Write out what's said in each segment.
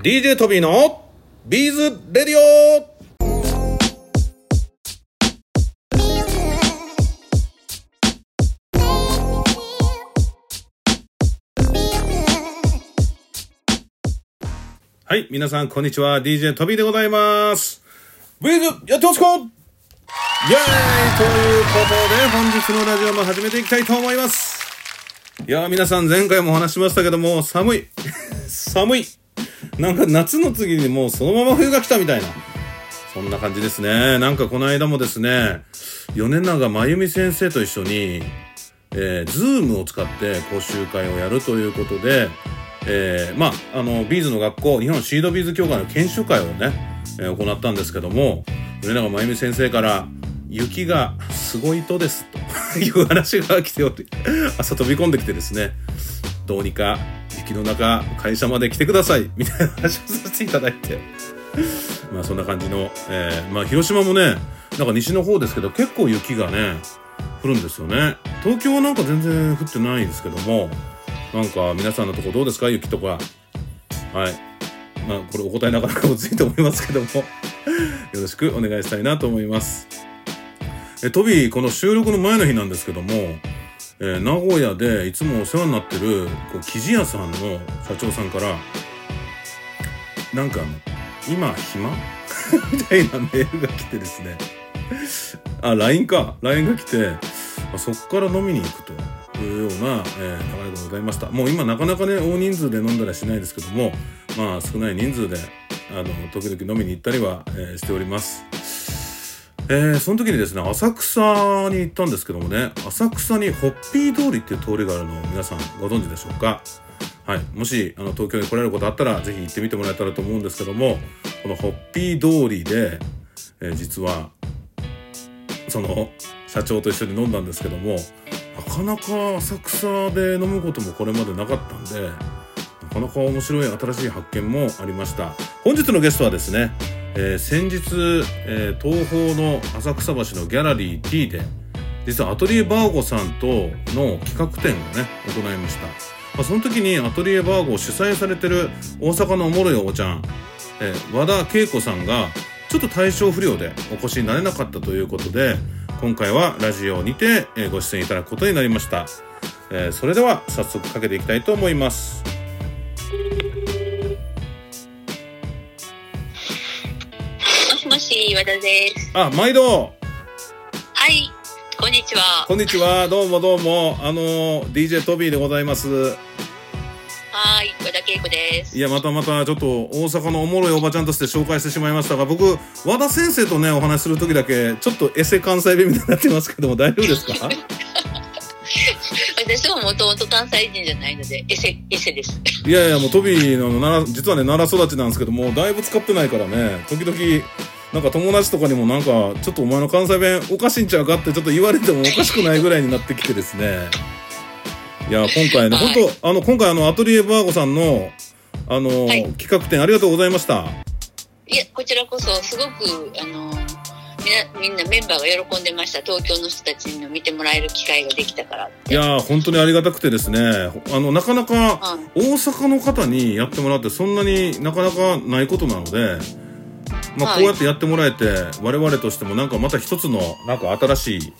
DJ トビーのビーズレディオはい、皆さんこんにちは。DJ トビーでございます。ビーズやってますか？イエーイということで本日のラジオも始めていきたいと思います。いやー皆さん前回もお話しましたけども寒い 寒いなんか夏の次にもうそのまま冬が来たみたいな。そんな感じですね。なんかこの間もですね米長真由美先生と一緒にえー、ズームを使って講習会をやるということで、えーまあ、あの、ビーズの学校、日本シードビーズ協会の研修会をね、えー行ったんですけども、米長真由美先生から、雪がすごいとです、という話が来ており、朝飛び込んできてですね、どうにか雪の中、会社まで来てください、みたいな話をさせていただいて、まあそんな感じの、えーまあ広島もね、なんか西の方ですけど、結構雪がね、降るんですよね。東京はなんか全然降ってないですけども、なんか皆さんのとこどうですか？雪とか。はい。まあこれお答えなかなか難しいと思いますけども、よろしくお願いしたいなと思います。え、トビー、この収録の前の日なんですけども、えー名古屋でいつもお世話になってる、こう、生地屋さんの社長さんから、なんか、今暇？みたいなメールが来てですね。あ、LINE か。LINE が来て、あそこから飲みに行くというような、えー流れでございました。もう今なかなかね、大人数で飲んだりはしないですけども、まあ少ない人数で、あの、時々飲みに行ったりは、えーしております。えーその時にですね、浅草に行ったんですけどもね、浅草にホッピー通りっていう通りがあるのを皆さんご存知でしょうか？はい。もし、あの、東京に来られることあったら、ぜひ行ってみてもらえたらと思うんですけども、このホッピー通りで、えー実は、その、社長と一緒に飲んだんですけども、なかなか浅草で飲むこともこれまでなかったんで、なかなか面白い新しい発見もありました。本日のゲストはですね、えー先日、えー東宝の浅草橋のギャラリー T で、実はアトリエバーゴさんとの企画展をね、行いました。まあ、その時にアトリエバーゴを主催されてる大阪のおもろいおばちゃん、えー和田恵子さんが、ちょっと体調不良でお越しになれなかったということで、今回はラジオにて、ご出演いただくことになりました。えーそれでは早速かけていきたいと思います。もしもし、和田です。あ、毎度はい、こんにちは。こんにちは。どうもどうも。あの、DJ トビーでございます。はい、和田恵子です。いや、またまた、ちょっと、大阪のおもろいおばちゃんとして紹介してしまいましたが、僕、和田先生とね、お話しするときだけ、ちょっとエセ関西弁みたいになってますけども、大丈夫ですか？私はもともと関西人じゃないので、エセ、エセです。いやいや、もうトビーの奈良、実はね、奈良育ちなんですけども、だいぶ使ってないからね、時々、なんか友達とかにもなんか、ちょっとお前の関西弁おかしいんちゃうかってちょっと言われても おかしくないぐらいになってきてですね。いや、今回ね、はい本当あの、今回あの、アトリエバーゴさんの、あの、はい企画展ありがとうございました。いや、こちらこそ、すごく、あの、みな、みんなメンバーが喜んでました。東京の人たちに見てもらえる機会ができたから。いやー、本当にありがたくてですね、あの、なかなか、はい大阪の方にやってもらってそんなになかなかないことなので、まあ、はい。こうやってやってもらえて、我々としてもなんかまた一つのなんか新しい、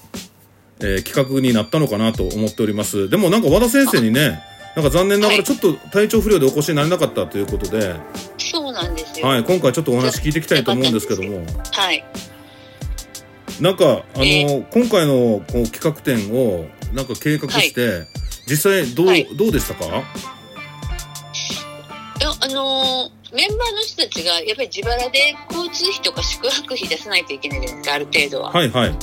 えー企画になったのかなと思っております。でもなんか和田先生にねなんか残念ながはい。らちょっと体調不良でお越しになれなかったということで、そうなんですよ。はい、今回ちょっとお話聞いていきたいと思うんですけども。はい。なんかあの、え今回のこう企画展をなんか計画して、実際どう、はい。どうでしたか？いや、あのーメンバーの人たちが、やっぱり自腹で交通費とか宿泊費出さないといけないじゃないですか、ある程度は。はいはい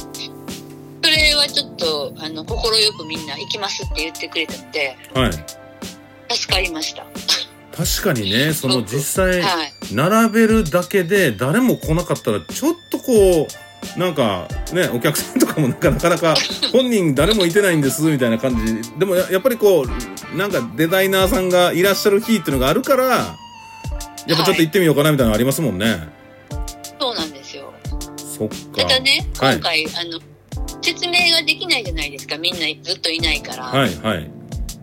それはちょっと、あの、心よくみんな行きますって言ってくれたので、はい助かりました。確かにね その実際はい。並べるだけで誰も来なかったらちょっとこうなんかねお客さんとかもなんかなかなか 本人誰もいてないんですみたいな感じでもややっぱりこうなんかデザイナーさんがいらっしゃる日っていうのがあるからやっぱちょっと行ってみようかなみたいなのありますもんね、そうなんですよ。そっか。ただね、はい。今回、あの、説明ができないじゃないですか、みんなずっといないから。はいはい。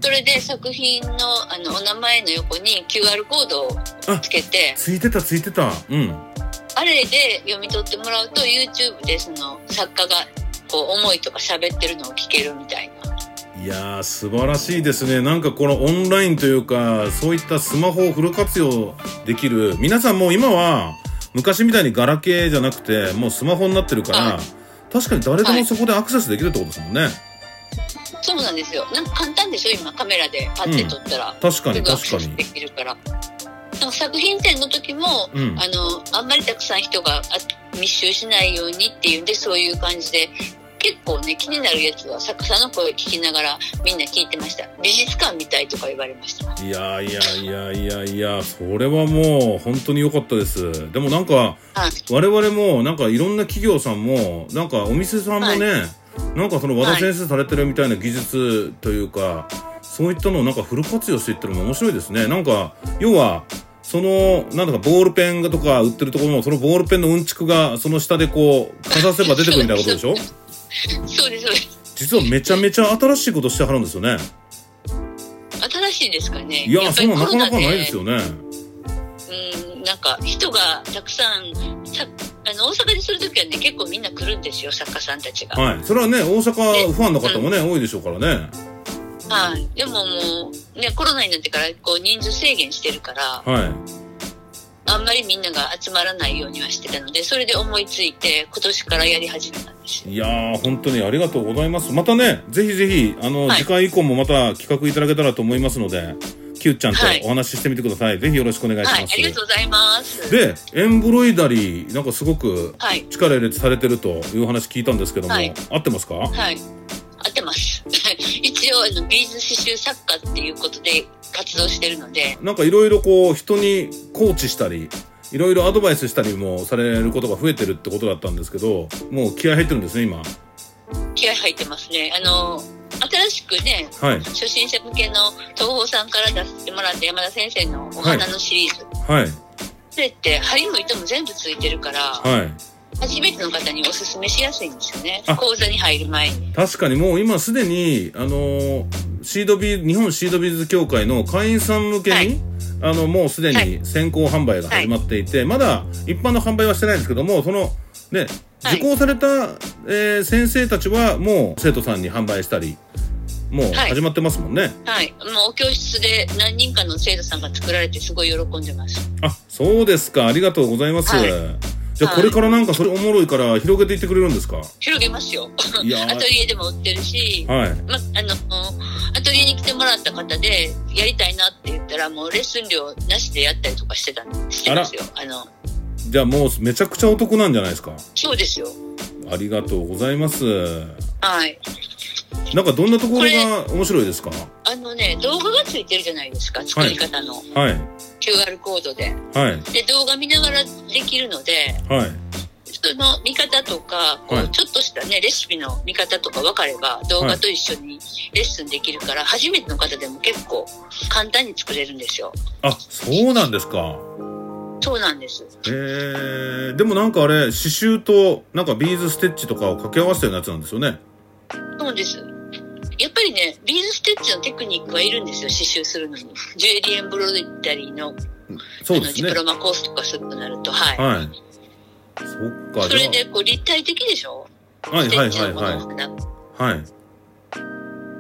それで作品のあのお名前の横に QR コードをつけて。ついてたついてた。うん。あれで読み取ってもらうと YouTube でその作家がこう思いとか喋ってるのを聞けるみたいないやー素晴らしいですね。なんかこのオンラインというかそういったスマホをフル活用できる。皆さんもう今は昔みたいにガラケーじゃなくてもうスマホになってるから、はい。確かに誰でもそこでアクセスできるってことですもんね、そうなんですよ。なんか簡単でしょ？今カメラでパッて撮ったら、確かに確かに。できるから。作品展の時も、うん。あのあんまりたくさん人があ密集しないようにっていうんでそういう感じで結構ね気になるやつは作家さんの声聞きながらみんな聞いてました。美術館みたいとか言われました。いやいやいやいやいやそれはもう本当に良かったです。でもなんかはい。我々もなんかいろんな企業さんもなんかお店さんもね、なんかその和田先生されてるみたいな技術というか、そういったのをなんかフル活用していってるのも面白いですね。なんか要はそのなんだかボールペンとか売ってるところもそのボールペンのうんちくがその下でこうかざせば出てくるみたいなことでしょ？そうですそうです。実はめちゃめちゃ新しいことしてはるんですよね。新しいですかね。いやそんななかなかないですよね。うんなんか人がたくさんさあの大阪でする時はね結構みんな来るんですよ作家さんたちが。はい。それはね大阪ファンの方もね、多いでしょうからね。はい。でももうねコロナになってからこう人数制限してるからはいあんまりみんなが集まらないようにはしてたのでそれで思いついて今年からやり始めたんです。よいやー、本当にありがとうございます。またね、ぜひぜひ、あの、はい次回以降もまた企画いただけたらと思いますので、キューちゃんとはい。お話ししてみてください。ぜひよろしくお願いします。はいありがとうございます。で、エンブロイダリー、なんかすごくはい。力入れてされてるという話聞いたんですけども、はい。合ってますか？はい。合ってます。一応あのビーズ刺繍作家っていうことで活動してるのでなんかいろいろこう、人にコーチしたり、いろいろアドバイスしたりもされることが増えてるってことだったんですけど、もう気合入ってるんですね、今。気合入ってますねあの新しくねはい。初心者向けの東宝さんから出してもらった山田先生のお花のシリーズ、はい。それって針も糸も全部ついてるからはい。初めての方におすすめしやすいんですよねあ講座に入る前に確かにもう今すでに、あのーシードビー日本シードビーズ協会の会員さん向けに、はい。あのもうすではに先行販売が始まっていて、まだ一般の販売はしてないんですけどもそのねはい。受講された、えー先生たちはもう生徒さんに販売したりもうはい始まってますもんね、はい。もうお教室で何人かの生徒さんが作られてすごい喜んでます。あそうですか。ありがとうございます、はいじゃあこれからなんかそれおもろいから広げていってくれるんですか？広げますよ。アトリエでも売ってるし、はい。ま、あのアトリエに来てもらった方でやりたいなって言ったらもうレッスン料なしでやったりとかしてたしてますよ。あの。じゃあもうめちゃくちゃお得なんじゃないですか？そうですよ。ありがとうございます。はい。なんかどんなところが面白いですか？あのね動画がついてるじゃないですか作り方の、はい、QR コードで。はい、で動画見ながらできるのではい。その見方とかこう、はい。ちょっとしたねレシピの見方とか分かれば動画と一緒にレッスンできるから、初めての方でも結構簡単に作れるんですよ。あ、そうなんですか。そうなんです。えー、でもなんかあれ、刺繍と、なんかビーズステッチとかを掛け合わせたようなやつなんですよね。そうですやっぱりねビーズステッチのテクニックはいるんですよ刺繍するのにジュエリーエンブロイダリーのそうですねあのディプ。ロマコースとかするとなるとはい、はい。そっか、それじでこう立体的でしょ？はいはいはいはい。はい。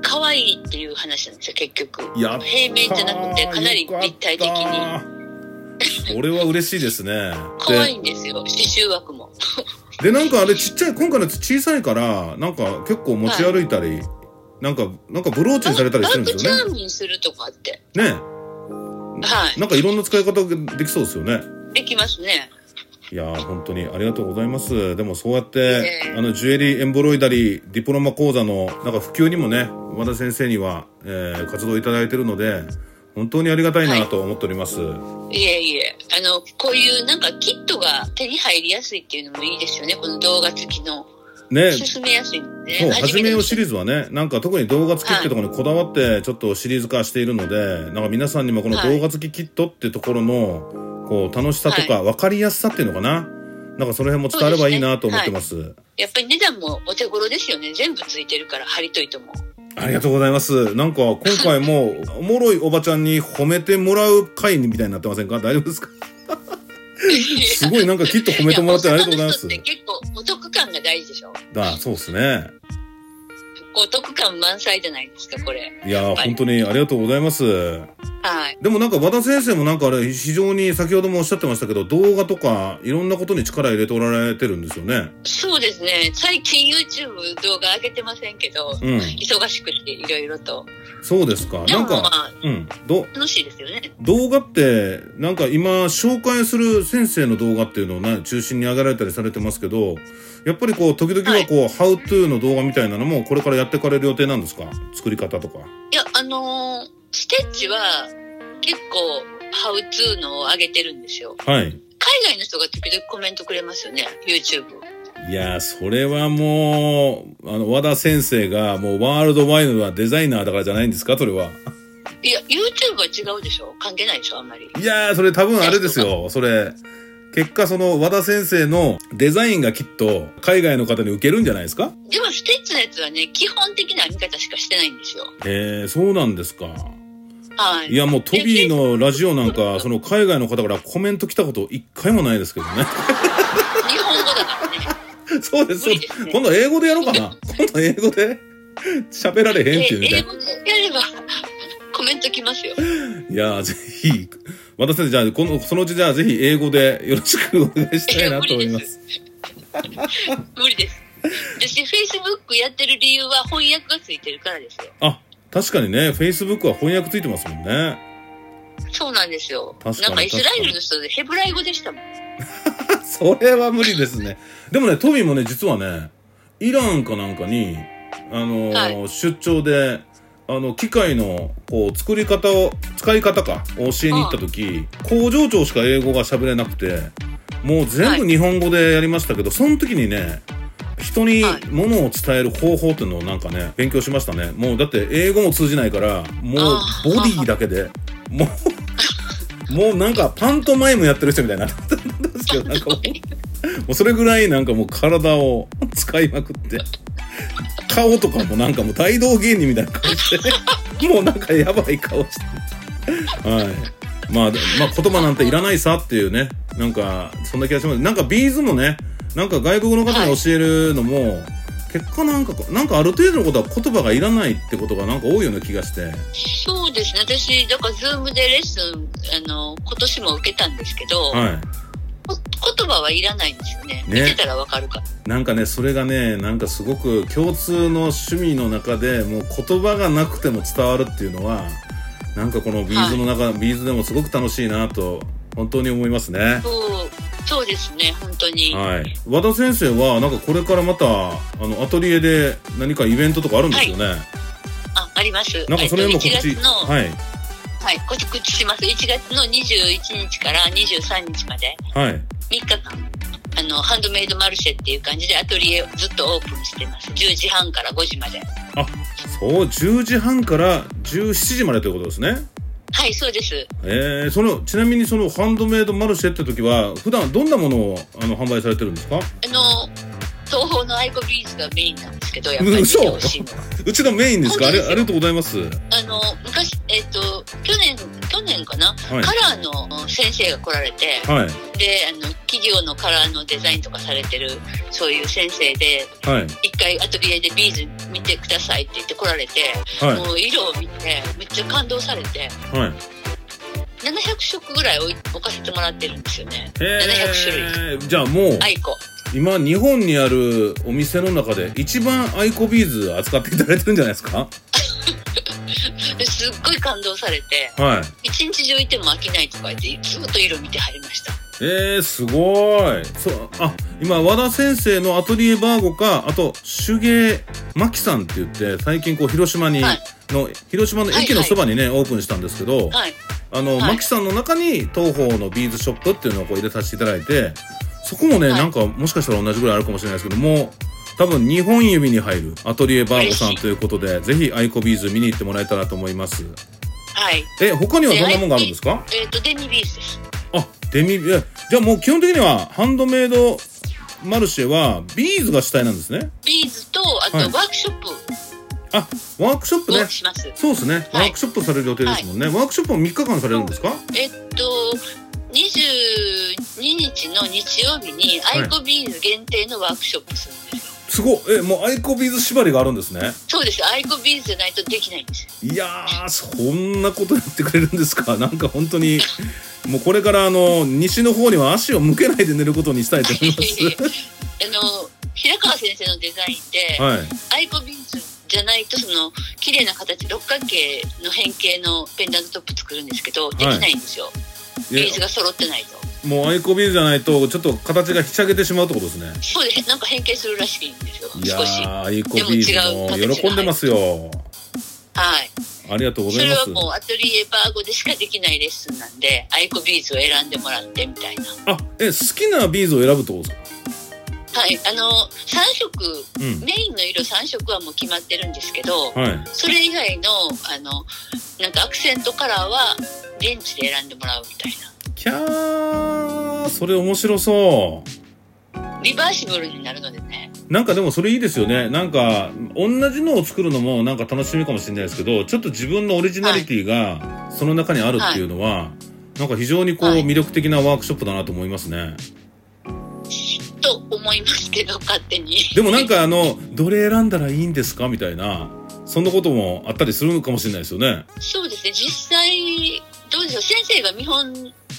可愛いっていう話なんですよ結局や平面じゃなくてかなり立体的によかったこれは嬉しいですね。可愛いんですよ刺繍枠もで、で、なんかあれちっちゃい、今回のやつ小さいから、なんか結構持ち歩いたり、なんか、なんかブローチにされたりしてるんですよね。バームにするとかってね。はいなんかいろんな使い方ができそうですよね。できますねいやー本当にありがとうございます。でもそうやって、ええあの、ジュエリーエンブロイダリー、ディプロマ講座の、なんか普及にもね、和田先生には、えー活動いただいてるので、本当にありがたいなと思っております。いえいえあのこういうなんかキットが手に入りやすいっていうのもいいですよねこの動画付きのね、進めやすいんで、そう、はじめよシリーズズはね、なんか特に動画付きってところにこだわって、ちょっとシリーズ化しているので、なんか皆さんにもこの動画付きキットってところの、こう、楽しさとか分かりやすさっていうのかな？なんかその辺も伝わればいいなと思ってます。やっぱり値段もお手頃ですよね。全部ついてるから針と糸も。ありがとうございます。なんか、今回も、おもろいおばちゃんに褒めてもらう回みたいになってませんか？大丈夫ですか？すごいなんかきっと褒めてもらってありがとうございます。結構お得感が大事でしょああ、そうですね。お得感満載じゃないですか、これ。いや本当にありがとうございます。はい。でもなんか和田先生もなんかあれ、非常に先ほどもおっしゃってましたけど、動画とかいろんなことに力入れておられてるんですよね。そうですね。最近 YouTube 動画上げてませんけど、うん。忙しくていろいろと。そうですか。なんか、あ、うん。ど、楽しいですよね。動画って、なんか今紹介する先生の動画っていうのをね、中心に上げられたりされてますけど、やっぱりこう、時々はこう、How to の動画みたいなのもこれからやっていかれる予定なんですか？作り方とか。いや、あのーステッチは結構、ハウツーのを上げてるんですよ。はい。海外の人が時々コメントくれますよね、YouTube。いやー、それはもう、あの、和田先生がもうワールドワイドなデザイナーだからじゃないんですか？それは。いや、YouTube は違うでしょ？関係ないでしょあんまり。いやー、それ多分あれですよ。それ。結果その和田先生のデザインがきっと海外の方に受けるんじゃないですか？でも、ステッチのやつはね、基本的な編み方しかしてないんですよ。へえ、そうなんですか。はい。いやもうトビーのラジオなんか、その海外の方からコメント来たこと一回もないですけどね。日本語だからね。そうです、そうです今度英語でやろうかな。今度英語で？喋られへんっていうみたいな。え英語でやれば、コメント来ますよ。いやー、ぜひ、和田先生、じゃあ、この、そのうちじゃあぜひ英語でよろしくお願いしたいなと思います。無理です。私、Facebook やってる理由は翻訳がついてるからです。よ。あ、確かにね、Facebook は翻訳ついてます。もんね。そうなんです。よ。確かになんかイスラエルの人でヘブライ語でしたもん。それは無理です。ね。でもね、トビーもね、実はね、イランかなんかに、あのーは出張で、あの、機械の、こう、作り方を、使い方か、を教えに行った時、工場長しか英語が喋れなくて、もう全部日本語でやりましたけど、その時にね、人にはい。物を伝える方法っていうのをなんかね、勉強しましたね。もうだって英語も通じないから、もうボディだけで、もう、もうなんかパントマイムやってる人みたいになってたんですけど、なんかもう、もうそれぐらいなんかもう体を使いまくって、顔とかもなんかもう大道芸人みたいな顔して、もうなんかやばい顔して。はい。まあ、でまあ言葉なんていらないさっていうね、なんかそんな気がします。なんかビーズもね、なんか外国の方に教えるのも、結果なんか、なんかある程度のことは言葉がいらないってことがなんか多いような気がして。そうですね。私、だから、ズームでレッスン、あの、今年も受けたんですけど、はい。こ言葉はいらないんですよね。ね見てたらわかるから。なんかね、それがね、なんかすごく共通の趣味の中でもう言葉がなくても伝わるっていうのは、なんかこのビーズの中、ビーズでもすごく楽しいなと、本当に思いますね。そう、そうですね。本当に。はい。和田先生は、なんかこれからまた、あの、アトリエで何かイベントとかあるんですよね？あ、あります。なんかそれもえっと告知。1月の、はい。はい、告知します。1月の21日から23日まで、はい。3日間、あの、ハンドメイドマルシェっていう感じでアトリエをずっとオープンしてます。10時半から5時まで。そう、10時半から17時までということですね。はい、そうです。えー、その、ちなみにそのハンドメイドマルシェって時は、普段どんなものをあの販売されてるんですか？あの、トーホーのアイコビーズがメインなんですけど、やっぱり。うちのメインですか？ありがとうございます？あの、カラーの先生が来られて、はい。で、あの、企業のカラーのデザインとかされてる、そういう先生で、はい。一回アトリエでビーズ見てくださいって言って来られて、はい。もう色を見て、めっちゃ感動されて、はい。700色ぐらい置かせてもらってるんですよね。へ700種類。え。じゃあもう、アイコ。今日本にあるお店の中で一番アイコビーズ扱っていただいてるんじゃないですか？ですっごい感動されて、はい。一日中いても飽きないとか言って、ずっと色見てはりました。えー、すごい。そう、あ、今、和田先生のアトリエバーゴか、あと、手芸マキさんって言って、最近こう、広島に、はいの、広島の駅のそばにね、オープンしたんですけど、はい。あの、はいマキさんの中にトーホーのビーズショップっていうのをこう入れさせていただいて、そこもね、はいなんかもしかしたら同じぐらいあるかもしれないですけども、多分2本指に入るアトリエバーゴさんということで、ぜひアイコビーズ見に行ってもらえたらと思います。はい。え、他にはどんなもんがあるんですか？えっ、と、デミビーズです。あ、デミ、えじゃあもう基本的にはハンドメイドマルシェはビーズが主体なんですね。ビーズと、あとはいワークショップあ、ワークショップねを。します。そうですね。はいワークショップされる予定ですもんね。ワークショップも3日間されるんですか？えっと、22日の日曜日にアイコビーズ限定のワークショップするんですよ。すごい。え、もうアイコビーズ縛りがあるんですね。そうです。アイコビーズじゃないとできないんですよ。いやー、そんなことやってくれるんですか。なんか本当に、もうこれからあの、西の方には足を向けないで寝ることにしたいと思いま あの、平川先生のデザインって、す。はい。アイコビーズじゃないとその綺麗な形六角形の変形のペンダントトップ作るんですけどできないんですよ、いやビーズが揃ってないともうアイコビーズじゃないと、ちょっと形がひしゃげてしまうってことですね。そうですなんか変形するらしいんですよいやー、アイコビーズも喜んでますよ。はいありがとうございます。これはもうアトリエバーゴでしかできないレッスンなんでアイコビーズを選んでもらってみたいなあ、え、好きなビーズを選ぶってことですか？はいあの3色うん。メインの色3色はもう決まってるんですけどはい。それ以外のあのなんかアクセントカラーは現地で選んでもらうみたいなキャー、それ面白そう。リバーシブルになるのでねなんかでもそれいいですよね。なんか、同じのを作るのもなんか楽しみかもしれないですけど、ちょっと自分のオリジナリティがその中にあるっていうのは、なんか非常にこうはい魅力的なワークショップだなと思いますね。と思いますけど勝手にでもなんかあの、どれ選んだらいいんですかみたいな、そんなこともあったりするのかもしれないですよね。そうですね実際どうでしょう先生が見本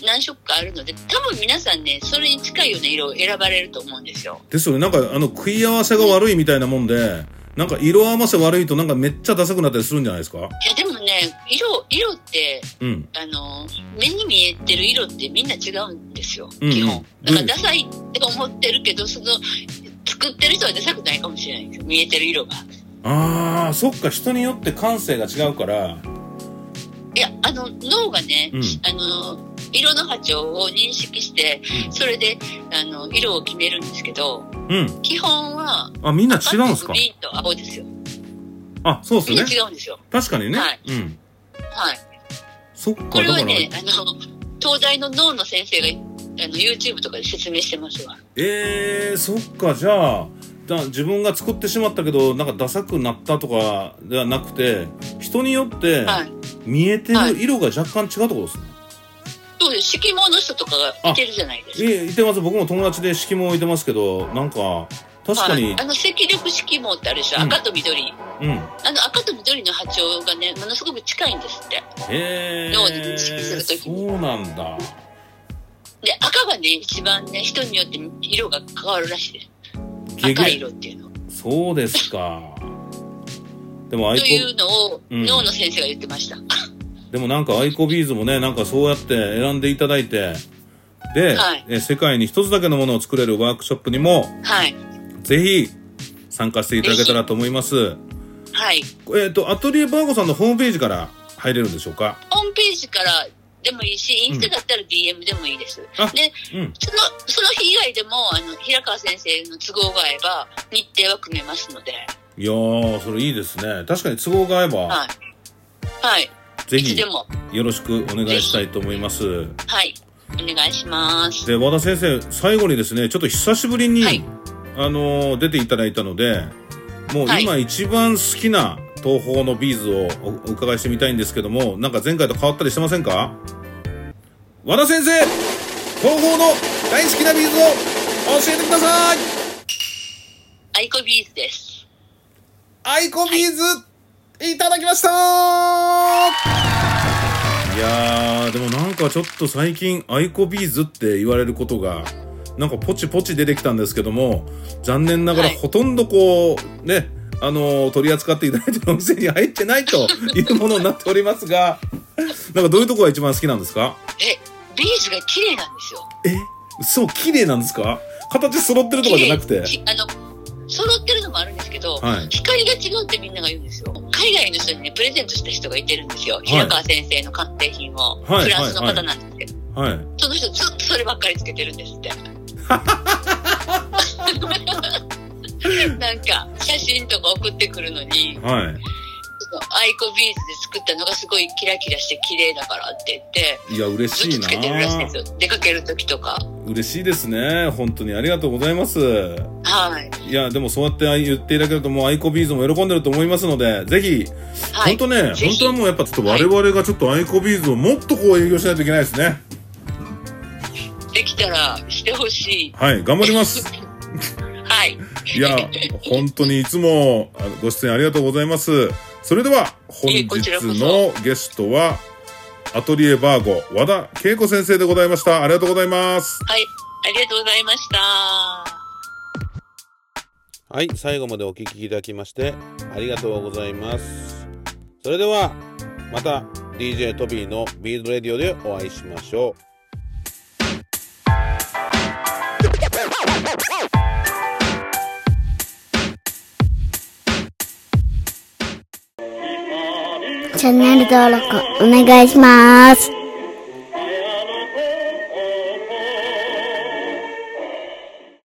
何色かあるので多分皆さんねそれに近いような色を選ばれると思うんですよ。ですよね。なんかあの、食い合わせが悪いみたいなもんで、なんか色合わせ悪いとなんかめっちゃダサくなったりするんじゃないですか？いやでもね色色ってうん。あの目に見えてる色ってみんな違うんですようんうん。基本。だからダサいって思ってるけどその作ってる人はダサくないかもしれないんですよ。見えてる色が。ああ、そっか、人によって感性が違うから、いやあの脳がね、うん。あの色の波長を認識してうん。それであの色を決めるんですけどうん。基本はあ、みんな違うんですか？と青ですよ。あ、そうですみんねな。違うんですよ。確かにね。はい。うん。はい。そっか、これはねあの東大の脳の先生があの YouTube とかで説明してますわ。えー、そっか、じゃあ、だ自分が作ってしまったけど、なんかダサくなったとかではなくて、人によってはい。見えてはい。る色が若干違うってことですね。そうです色盲の人とかがいてるじゃないですか。え、いてます。僕も友達で色もいてますけど、なんか、確かに、はい、あの赤緑色盲ってあるでしょ、うん。赤と緑。うん。あの赤と緑の波長がねものすごく近いんですって。え脳で認識するー、時に。そうなんだ。で赤がね一番ね人によって色が変わるらしいです。赤い色っていうの。そうですか。でもアイコ、というのをうん。脳の先生が言ってました、でもなんかアイコビーズもね、なんかそうやって選んでいただいて、で、はい。え世界に一つだけのものを作れるワークショップにも、はい。ぜひ参加していただけたらと思います。はい。えっ、と、アトリエバーゴさんのホームページから入れるんでしょうか？ホームページからでもいいしインスタだったら DM でもいいです、あでうん。そのその日以外でもあの平川先生の都合が合えば日程は組めますので。いやー、それいいですね。確かに都合が合えば、はい。はいぜひよろしくお願いしたいと思います。はい。お願いします。で、和田先生、最後にですね、ちょっと久しぶりに、はい。あのー出ていただいたので、もうはい。今一番好きなトーホーのビーズをおお伺いしてみたいんですけども、なんか前回と変わったりしてませんか？和田先生トーホーの大好きなビーズを教えてください。アイコビーズです。アイコビーズ、い、ただきました。いやー、でもなんかちょっと最近アイコビーズって言われることが、なんかポチポチ出てきたんですけども、残念ながらはい。ほとんどこう、ね、あのー取り扱っていただいてるお店に入ってないと いうものになっておりますが、なんかどういうとこが一番好きなんですか？えビーズが綺麗なんですよ。え？そう、綺麗なんですか？形揃ってるとかじゃなくて？きあの揃ってるのもあるんですけど、はい。光が違うってみんなが言うんですよ海外の人にねプレゼントした人がいてるんですよ、平川先生の鑑定品を、はいフランスの方なんですけど、はい。その人ずっとそればっかりつけてるんですって なんか写真とか送ってくるのにはい。アイコビーズで作ったのがすごいキラキラして綺麗だからって言って、いや、嬉しいなずっとつけてるらしいですよ。出かける時とか。嬉しいですね。本当にありがとうございます。はい。いや、でもそうやって言っていただけるともうアイコビーズも喜んでると思いますので、ぜひ、はい。本当ね、本当はもうやっぱちょっと我々がちょっとアイコビーズをもっとこう営業しないといけないですね。できたらしてほしい。はい、頑張ります。はい。いや、本当にいつもご出演ありがとうございます。それでは、本日のゲストは、アトリエバーゴ、和田恵子先生でございました。ありがとうございます。はい。ありがとうございました。はい、最後までお聞きいただきまして、ありがとうございます。それでは、また DJ トビーのビーズレディオでお会いしましょう。チャンネル登録お願いします。